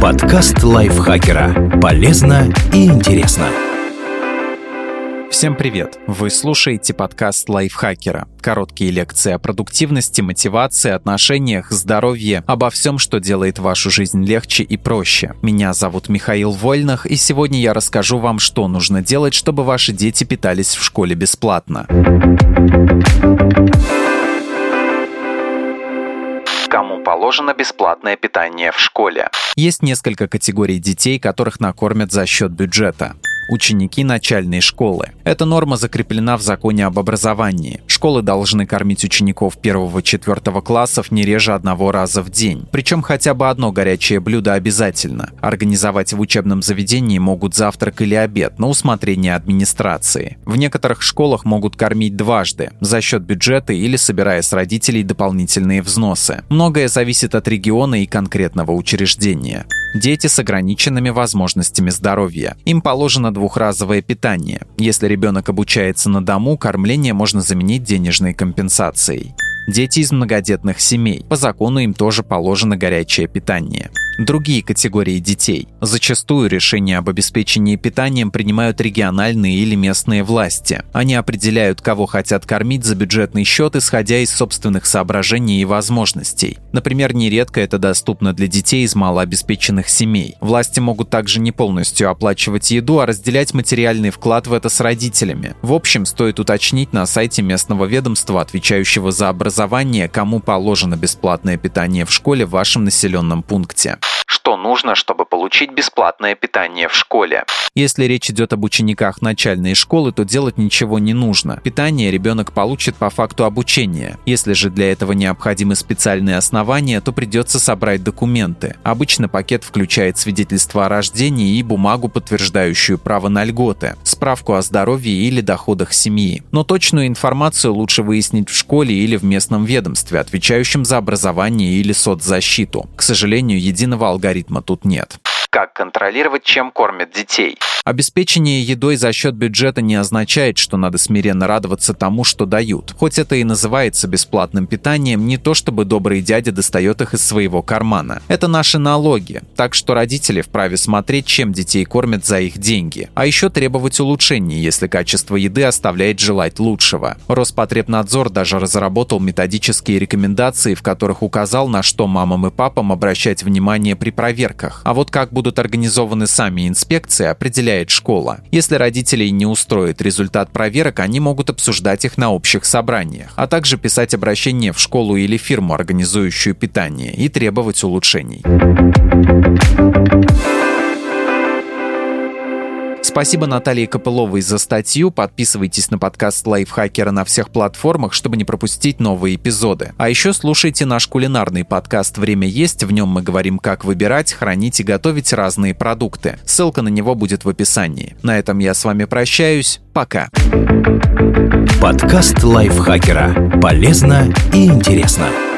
Подкаст лайфхакера. Полезно и интересно. Всем привет! Вы слушаете подкаст лайфхакера. Короткие лекции о продуктивности, мотивации, отношениях, здоровье, обо всем, что делает вашу жизнь легче и проще. Меня зовут Михаил Вольных, и сегодня я расскажу вам, что нужно делать, чтобы ваши дети питались в школе бесплатно. Кому положено бесплатное питание в школе. Есть несколько категорий детей, которых накормят за счет бюджета ученики начальной школы. Эта норма закреплена в законе об образовании. Школы должны кормить учеников 1-4 классов не реже одного раза в день. Причем хотя бы одно горячее блюдо обязательно. Организовать в учебном заведении могут завтрак или обед на усмотрение администрации. В некоторых школах могут кормить дважды – за счет бюджета или собирая с родителей дополнительные взносы. Многое зависит от региона и конкретного учреждения. Дети с ограниченными возможностями здоровья. Им положено двухразовое питание. Если ребенок обучается на дому, кормление можно заменить денежной компенсацией. Дети из многодетных семей. По закону им тоже положено горячее питание другие категории детей. Зачастую решения об обеспечении питанием принимают региональные или местные власти. Они определяют, кого хотят кормить за бюджетный счет, исходя из собственных соображений и возможностей. Например, нередко это доступно для детей из малообеспеченных семей. Власти могут также не полностью оплачивать еду, а разделять материальный вклад в это с родителями. В общем, стоит уточнить на сайте местного ведомства, отвечающего за образование, кому положено бесплатное питание в школе в вашем населенном пункте что нужно, чтобы получить бесплатное питание в школе. Если речь идет об учениках начальной школы, то делать ничего не нужно. Питание ребенок получит по факту обучения. Если же для этого необходимы специальные основания, то придется собрать документы. Обычно пакет включает свидетельство о рождении и бумагу, подтверждающую право на льготы, справку о здоровье или доходах семьи. Но точную информацию лучше выяснить в школе или в местном ведомстве, отвечающем за образование или соцзащиту. К сожалению, единого алгоритма тут нет. Как контролировать, чем кормят детей? Обеспечение едой за счет бюджета не означает, что надо смиренно радоваться тому, что дают. Хоть это и называется бесплатным питанием, не то чтобы добрый дядя достает их из своего кармана. Это наши налоги, так что родители вправе смотреть, чем детей кормят за их деньги. А еще требовать улучшений, если качество еды оставляет желать лучшего. Роспотребнадзор даже разработал методические рекомендации, в которых указал, на что мамам и папам обращать внимание при проверках. А вот как будут организованы сами инспекции, определяет школа. Если родителей не устроит результат проверок, они могут обсуждать их на общих собраниях, а также писать обращение в школу или фирму, организующую питание, и требовать улучшений. Спасибо Наталье Копыловой за статью. Подписывайтесь на подкаст Лайфхакера на всех платформах, чтобы не пропустить новые эпизоды. А еще слушайте наш кулинарный подкаст «Время есть». В нем мы говорим, как выбирать, хранить и готовить разные продукты. Ссылка на него будет в описании. На этом я с вами прощаюсь. Пока. Подкаст Лайфхакера. Полезно и интересно.